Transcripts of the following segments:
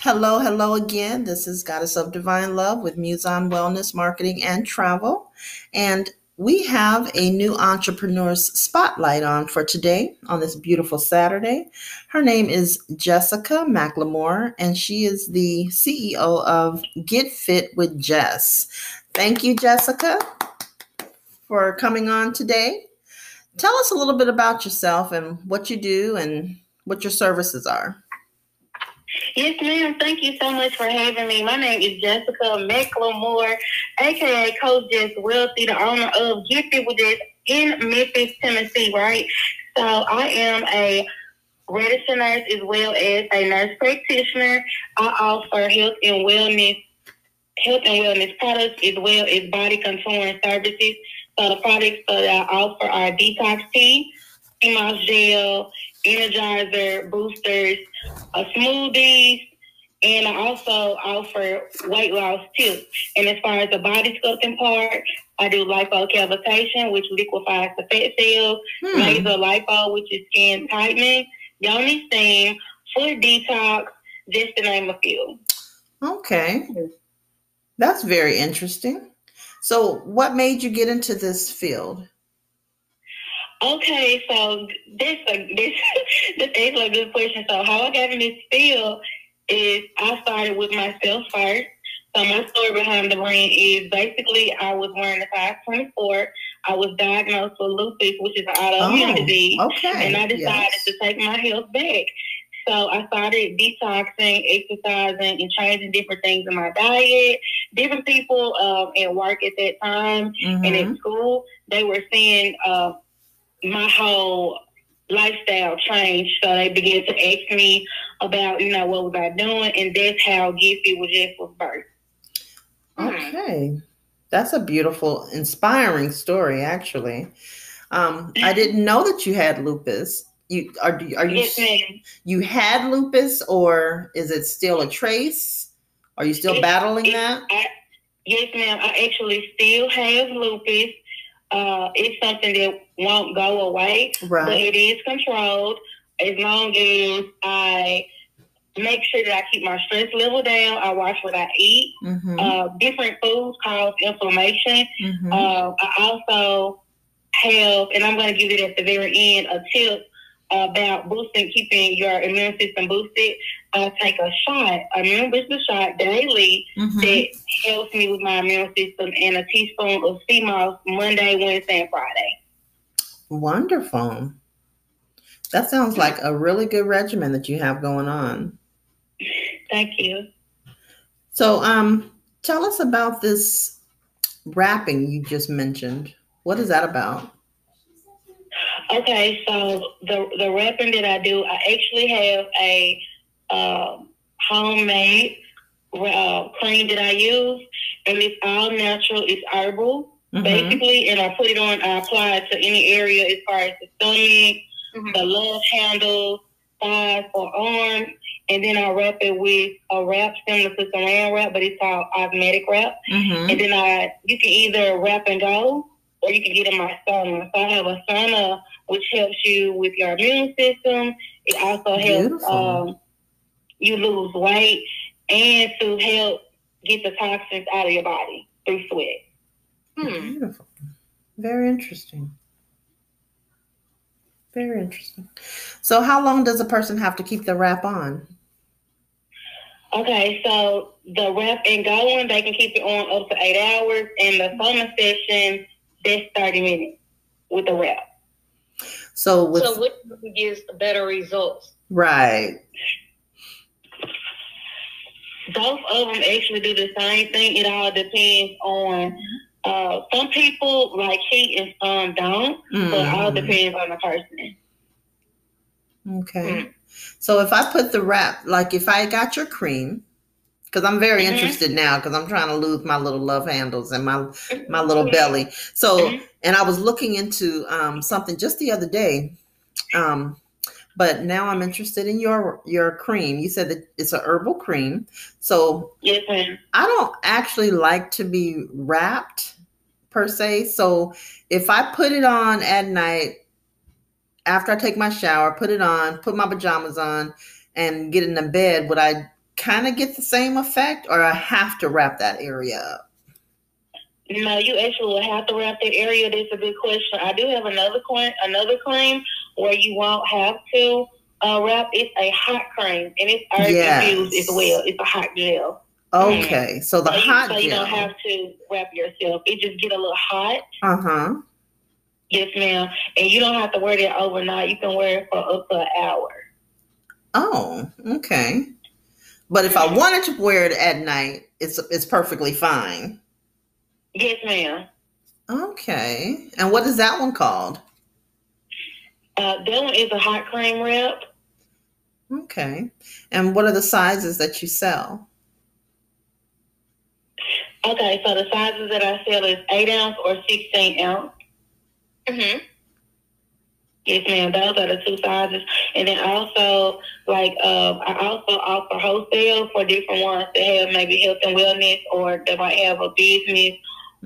Hello, hello again. This is Goddess of Divine Love with Mouzon Wellness Marketing and Travel. And we have a new entrepreneur's spotlight on for today on this beautiful Saturday. Her name is Jessica McLemore, and she is the CEO of Get Fit with Jess. Thank you, Jessica, for coming on today. Tell us a little bit about yourself and what you do and what your services are. Yes, ma'am. Thank you so much for having me. My name is Jessica McLemore, aka Coach Jess Wealthy, the owner of Get Fit with Jess in Memphis, Tennessee, right? So I am a registered nurse as well as a nurse practitioner. I offer health and wellness health and wellness products as well as body contouring services. So the products that I offer are detox tea, mouse gel, energizer, boosters, uh, smoothies, and I also offer weight loss too. And as far as the body sculpting part, I do lipocavitation, which liquefies the fat cells, hmm. laser lipo, which is skin tightening, yoni steam, foot detox, just to name a few. Okay. That's very interesting. So, what made you get into this field? Okay, so this a this this is a good question. So how I got in this field is I started with myself first. So my story behind the brand is basically I was wearing a size 24. I was diagnosed with lupus, which is an autoimmune oh, disease. Okay. And I decided yes. to take my health back. So I started detoxing, exercising, and changing different things in my diet. Different people um, at work at that time mm-hmm. and at school, they were seeing uh, my whole lifestyle change. So they began to ask me about, you know, what was I doing, and that's how Get Fit with Jess was birth. Okay, that's a beautiful, inspiring story. Actually, um, I didn't know that you had lupus. You are are you yes, you had lupus, or is it still a trace? Are you still battling that? I, yes, ma'am. I actually still have lupus uh, it's something that won't go away, right. but it is controlled as long as I make sure that I keep my stress level down. I watch what I eat. Mm-hmm. Uh, different foods cause inflammation. Mm-hmm. Uh, I also have, and I'm going to give it at the very end, a tip about boosting, keeping your immune system boosted, I take a shot, a immune booster shot daily mm-hmm. that helps me with my immune system and a teaspoon of sea moss Monday, Wednesday, and Friday. Wonderful. That sounds like a really good regimen that you have going on. Thank you. So, um, tell us about this wrapping you just mentioned. What is that about? Okay, so the the wrapping that I do, I actually have a uh, homemade uh, cream that I use, and it's all natural. It's herbal, mm-hmm. basically, and I put it on. I apply it to any area as far as the stomach, mm-hmm. the love handle, thighs, or arm, and then I wrap it with a wrap similar to saran wrap, but it's called osmotic wrap. Mm-hmm. And then I, you can either wrap and go, or you can get in my sauna. So I have a sauna which helps you with your immune system. It also helps um, you lose weight and to help get the toxins out of your body through sweat. Hmm. Beautiful. Very interesting. Very interesting. So, how long does a person have to keep the wrap on? Okay, so the wrap and going, they can keep it on up to eight hours, and the sauna session, that's 30 minutes with the wrap. So, with, so which gives better results? Right. Both of them actually do the same thing. It all depends on. Uh, some people like heat and some don't, mm. but it all depends on the person. Okay. Mm. So if I put the wrap, like if I got your cream, because I'm very mm-hmm. interested now because I'm trying to lose my little love handles and my my little mm-hmm. belly. So, mm-hmm. and I was looking into um, something just the other day, um, but now I'm interested in your your cream. You said that it's a herbal cream, so yes, ma'am. I don't actually like to be wrapped per se. So if I put it on at night after I take my shower, put it on, put my pajamas on, and get in the bed, would I kind of get the same effect, or I have to wrap that area up? No, you actually will have to wrap that area. That's a good question. I do have another claim, another claim where you won't have to uh, wrap. It's a hot cream, and it's urgent Yes. use as well. It's a hot gel. Okay, so the so you, hot so you gel. don't have to wrap yourself. It just get a little hot. Uh huh. Yes, ma'am. And you don't have to wear that overnight. You can wear it for up to an hour. Oh, okay. But if I wanted to wear it at night, it's it's perfectly fine. Yes, ma'am. Okay. And what is that one called? Uh, that one is a hot cream wrap. Okay. And what are the sizes that you sell? Okay, so the sizes that I sell is eight ounce or sixteen ounce. Mm-hmm. Yes, ma'am. Those are the two sizes. And then also, like, um, I also offer wholesale for different ones that have maybe health and wellness or that might have a business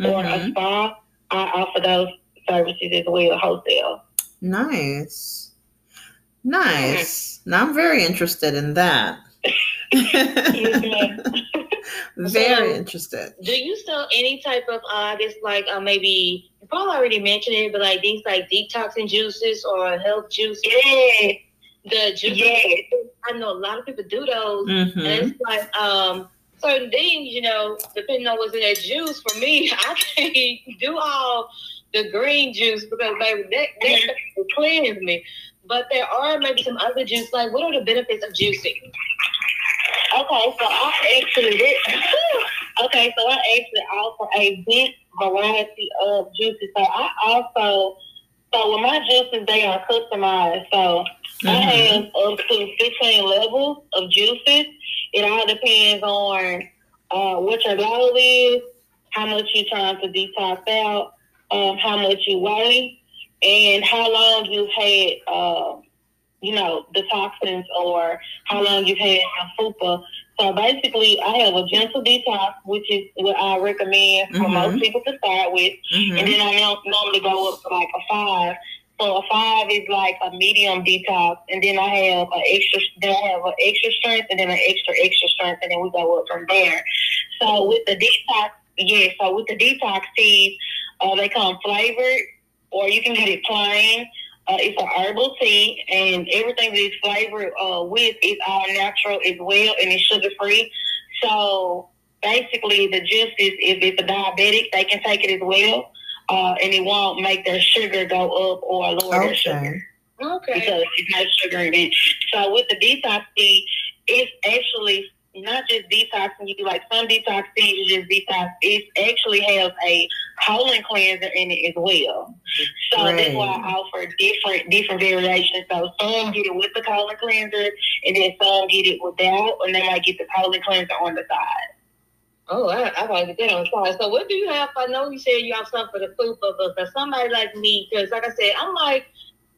or a Mhm. spa. I offer those services as well, wholesale. Nice. Nice. Now I'm very interested in that. Yes. very So- interested. Do you sell any type of, uh, I guess, like uh, maybe you probably already mentioned it, but like things like detoxing juices or health juices? Yes, The juices, yes. I know a lot of people do those, hmm and it's like um certain things, you know, depending on what's in that juice. For me, I can't do all the green juice because baby, that that will cleanse me. But there are maybe some other juice. Like, what are the benefits of juicing? Okay, so I actually did. Okay, so I actually offer a big variety of juices. So I also, so with my juices, they are customized. So I Mhm. have up to 15 levels of juices. It all depends on uh, what your goal is, how much you're trying to detox out, um, how much you weigh, and how long you've had, uh, you know, the toxins or how long you've had fupa. So basically, I have a gentle detox, which is what I recommend for Mhm. most people to start with. Mhm. And then I normally go up to like a five. So a five is like a medium detox, and then I have an extra. Then I have an extra strength, and then an extra extra strength, and then we go up from there. So with the detox, yeah. So with the detox teas, uh, they come flavored, or you can get it plain. Uh, it's a herbal tea, and everything that it's flavored uh, with is all natural as well, and it's sugar free. So basically, the juices, if it's a diabetic, they can take it as well, uh, and it won't make their sugar go up or lower their Okay. sugar Okay. because it's not sugar in it. So with the detox tea, it's actually not just detoxing you like some detox teas you just detox. It actually has a colon cleanser in it as well. So that's why I offer different different variations. So some get it with the colon cleanser and then some get it without and they might get the colon cleanser on the side. Oh, I, I want to get that on try. So, what do you have? I know you said you have something for the food, but for somebody like me, because like I said, I'm like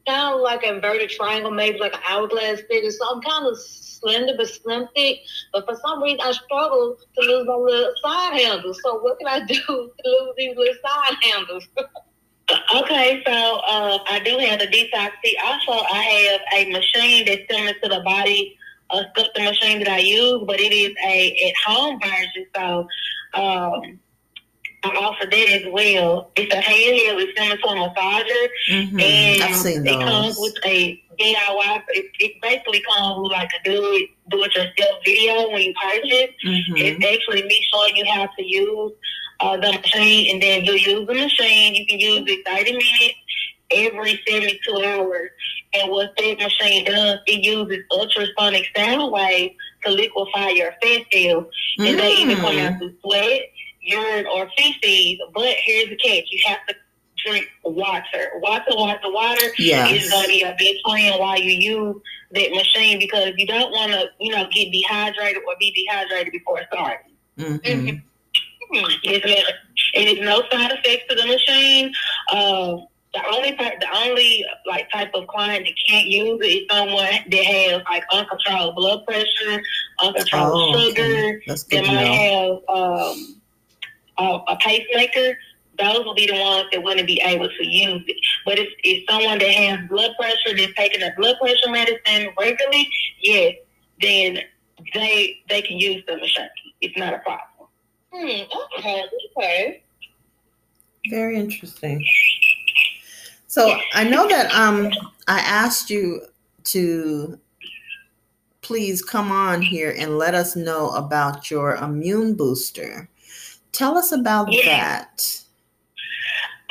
kind of like an inverted triangle, maybe like an hourglass figure. So I'm kind of slender but slim thick. But for some reason, I struggle to lose my little side handles. So, what can I do to lose these little side handles? Okay, so uh, I do have the detox tea. Also, I have a machine that's similar to the body uh, sculpting machine that I use, but it is a at home version. So um, I offer that as well. It's a handheld. It's similar to a massager, Mhm. and I've seen it comes with a DIY. It, it basically comes with like a do it do it yourself video when you purchase. Mhm. It's actually me showing you how to use uh, the machine, and then you use the machine. You can use it 30 minutes every 72 hours. And what that machine does, it uses ultrasonic sound waves to liquefy your fat cells. And they either come Mm. out through sweat, urine, or feces. But here's the catch. You have to drink water. Water, water, water is going to be a big plan while you use that machine because you don't want to, you know, get dehydrated or be dehydrated before starting. Mhm. Yes, ma'am. And there's no side effects to the machine. Uh, the only part, the only like type of client that can't use it is someone that has like uncontrolled blood pressure, uncontrolled Oh, sugar, okay. That might know. have um, a, a pacemaker. those will be the ones that wouldn't be able to use it. But if, if someone that has blood pressure that's taking a blood pressure medicine regularly, yes, then they they can use the machine. It's not a problem. Hmm, okay, okay. Very interesting. So I know that um I asked you to please come on here and let us know about your immune booster. Tell us about Yeah. that.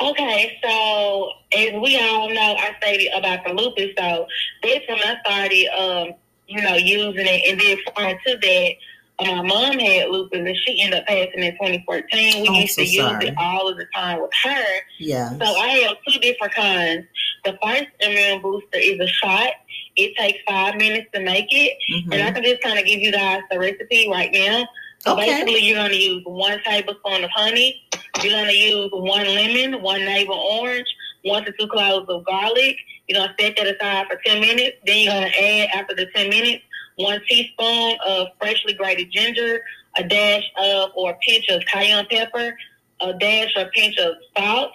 Okay, so as we all know, I stated about the lupus. So that's when I started, um, you know, using it. And then prior to that, uh, my mom had lupus, and she ended up passing in 2014. We Oh, used so to use it all of the time with her. Yes. So I have two different kinds. The first immune booster is a shot. It takes five minutes to make it, and I can just kind of give you guys the recipe right now. So Okay. basically, you're going to use one tablespoon of honey. You're going to use one lemon, one navel orange, one to two cloves of garlic. You're going to set that aside for 10 minutes. Then you're going to add, after the 10 minutes, one teaspoon of freshly grated ginger, a dash of or a pinch of cayenne pepper, a dash or pinch of salt,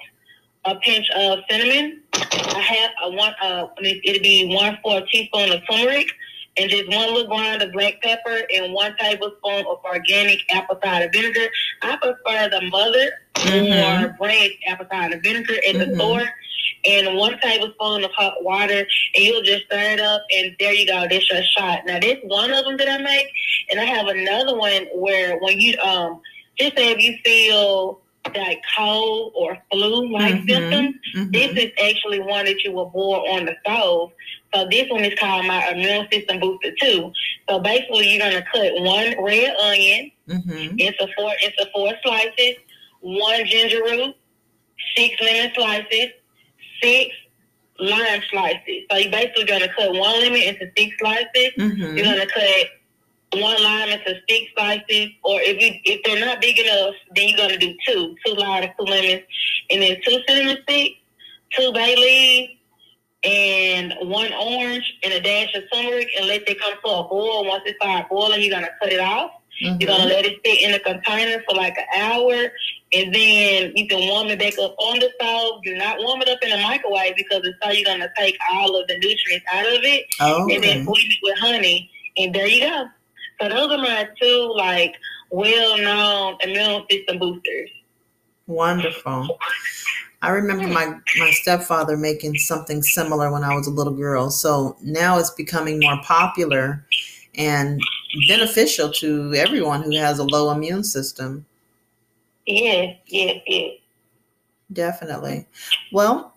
a pinch of cinnamon, I have a one, uh, it'll be one fourth teaspoon of turmeric, and just one little grind of black pepper and one tablespoon of organic apple cider vinegar. I prefer the mother Mhm. or brand apple cider vinegar at Mhm. the store. And one tablespoon of hot water, and you'll just stir it up, and there you go. That's your shot. Now, that's one of them that I make, and I have another one where when you um just say if you feel like cold or flu-like Mhm. symptoms, Mhm. this is actually one that you will boil on the stove. So this one is called my immune system booster too. So basically, you're gonna cut one red onion Mhm. into four into four slices, one ginger root, six lemon slices, six lime slices. So you're basically gonna cut one lemon into six slices. You're Mhm. gonna cut one lime into six slices, or if you if they're not big enough, then you're gonna do two, two limes, two lemons, and then two cinnamon sticks, two bay leaves, and one orange and a dash of turmeric, and let it come to a boil. Once it starts boiling, you're gonna cut it off. You're gonna Mhm. let it sit in a container for like an hour, and then you can warm it back up on the stove. Do not warm it up in the microwave because it's how you're gonna take all of the nutrients out of it and Okay. then sweeten it with honey, and there you go. So those are my two like well-known immune system boosters. Wonderful. I remember my, my stepfather making something similar when I was a little girl. So now it's becoming more popular and beneficial to everyone who has a low immune system. Yeah, yeah, yeah. Definitely. Well,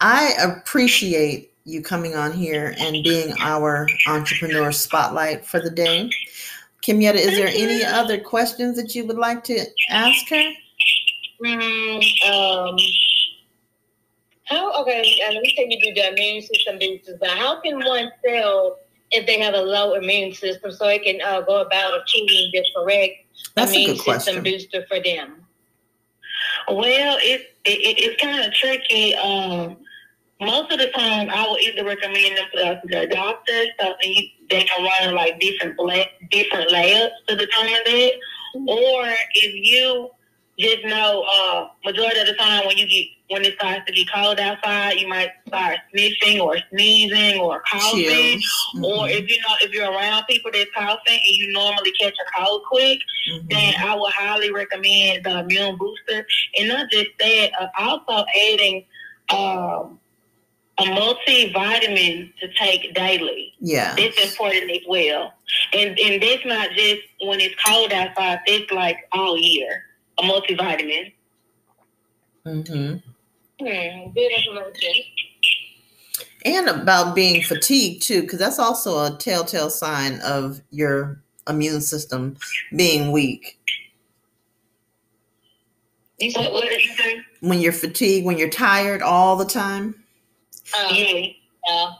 I appreciate you coming on here and being our entrepreneur spotlight for the day. Kimietta, is there any other questions that you would like to ask her? Mm, um, how okay? Uh, let me say you do the immune system boosters, but how can one tell if they have a low immune system so it can uh, go about achieving the correct That's a immune good system question. booster for them? Well, it, it, it it's kind of tricky. Um, most of the time, I will either recommend them to their doctor, so and you, they can run like different la- different labs to determine that. Or if you just know, uh, majority of the time when you get when it starts to get cold outside, you might start sniffing or sneezing or coughing. Chills. Or if you know if you're around people that's coughing and you normally catch a cold quick, mhm. then I would highly recommend the immune booster. And not just that, uh, also adding um, a multivitamin to take daily. Yeah. That's important as well. And and that's not just when it's cold outside, it's like all year. A multivitamin. hmm Hmm, good information. And about being fatigued too, because that's also a telltale sign of your immune system being weak. You said what what? did you say? When you're fatigued, when you're tired all the time. Um, Yeah. yeah.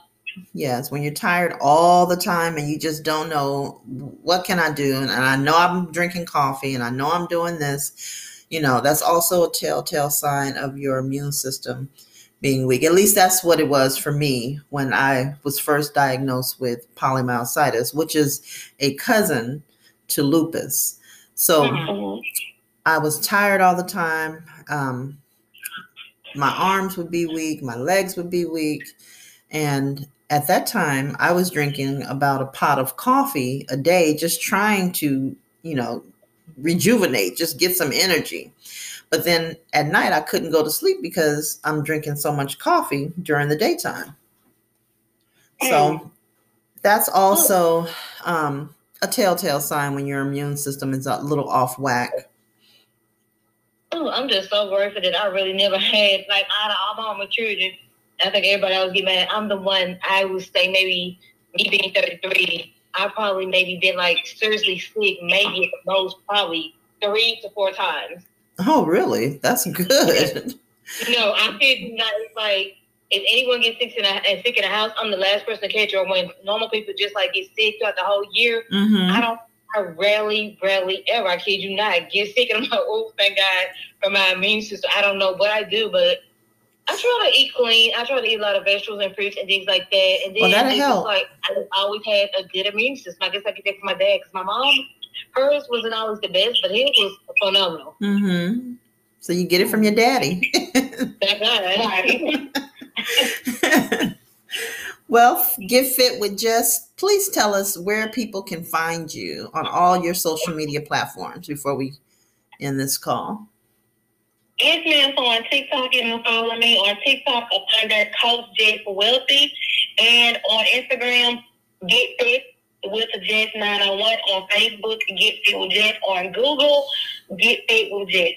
Yes, when you're tired all the time and you just don't know what can I do, and I know I'm drinking coffee and I know I'm doing this, you know, that's also a telltale sign of your immune system being weak. At least that's what it was for me when I was first diagnosed with polymyositis, which is a cousin to lupus. So Mhm. I was tired all the time. um, my arms would be weak, my legs would be weak, and at that time I was drinking about a pot of coffee a day, just trying to, you know, rejuvenate, just get some energy. But then at night I couldn't go to sleep because I'm drinking so much coffee during the daytime. So that's also um, a telltale sign when your immune system is a little off whack. Oh, I'm just so grateful that I really never had like out of all my children. I think everybody else get mad. I'm the one I would say maybe me being 33. I probably maybe been like seriously sick, maybe at most probably three to four times. Oh, really? That's good. No, I did not like if anyone gets sick in a sick in a house, I'm the last person to catch it. Or when normal people just like get sick throughout the whole year, Mhm. I don't. I rarely, rarely ever. I kid you not, get sick, and I'm like, oh, thank God for my immune system. I don't know what I do, but I try to eat clean. I try to eat a lot of vegetables and fruits and things like that. And then Well, that'll help. like I always had a good immune system. I guess I could take from my dad because my mom, hers wasn't always the best, but his was phenomenal. Mm-hmm. So you get it from your daddy. Thank God. well, Get Fit with Jess please tell us where people can find you on all your social media platforms before we end this call. Yes, ma'am. So on TikTok, you can follow me on TikTok up under Coach Jess Wealthy, and on Instagram, Get Fit with Jess nine hundred one. On Facebook, Get Fit with Jess. On Google, Get Fit with Jess.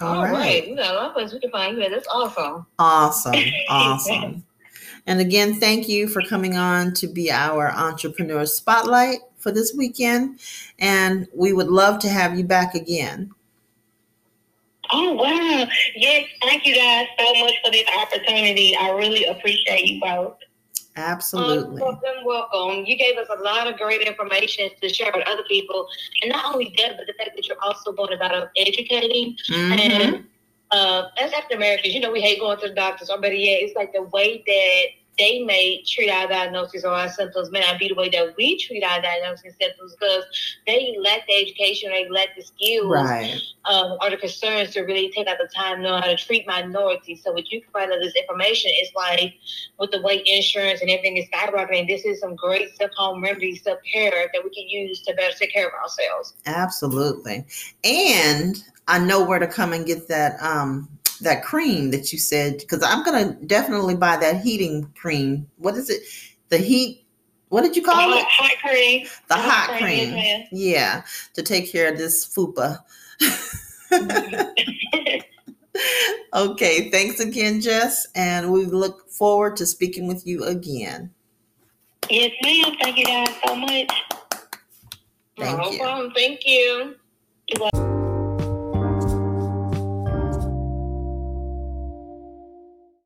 All right. We got a lot of places we can find you. at. That's awesome. Awesome. Awesome. and again, thank you for coming on to be our entrepreneur spotlight for this weekend. And we would love to have you back again. Oh wow! Yes, thank you guys so much for this opportunity. I really appreciate you both. Absolutely. Um, welcome, welcome. You gave us a lot of great information to share with other people, and not only that, but the fact that you're also going about educating. Mm-hmm. And uh, as African Americans, you know, we hate going to the doctors. Or better yet, it's like the way that they may treat our diagnoses or our symptoms may not be the way that we treat our diagnoses and symptoms because they lack the education, they lack the skills Right. um, or the concerns to really take out the time to know how to treat minorities. So, what you provide us this information is like with the way insurance and everything is skyrocketing, this is some great self home remedies, self care that we can use to better take care of ourselves. Absolutely. And I know where to come and get that um that cream that you said because I'm gonna definitely buy that heating cream. What is it? The heat what did you call Hot, it? hot cream. The hot hot cream, cream. Yeah, to take care of this fupa. okay, thanks again, Jess, and we look forward to speaking with you again. Yes, ma'am. Thank you guys so much. Thank no you. problem. Thank you. You're welcome.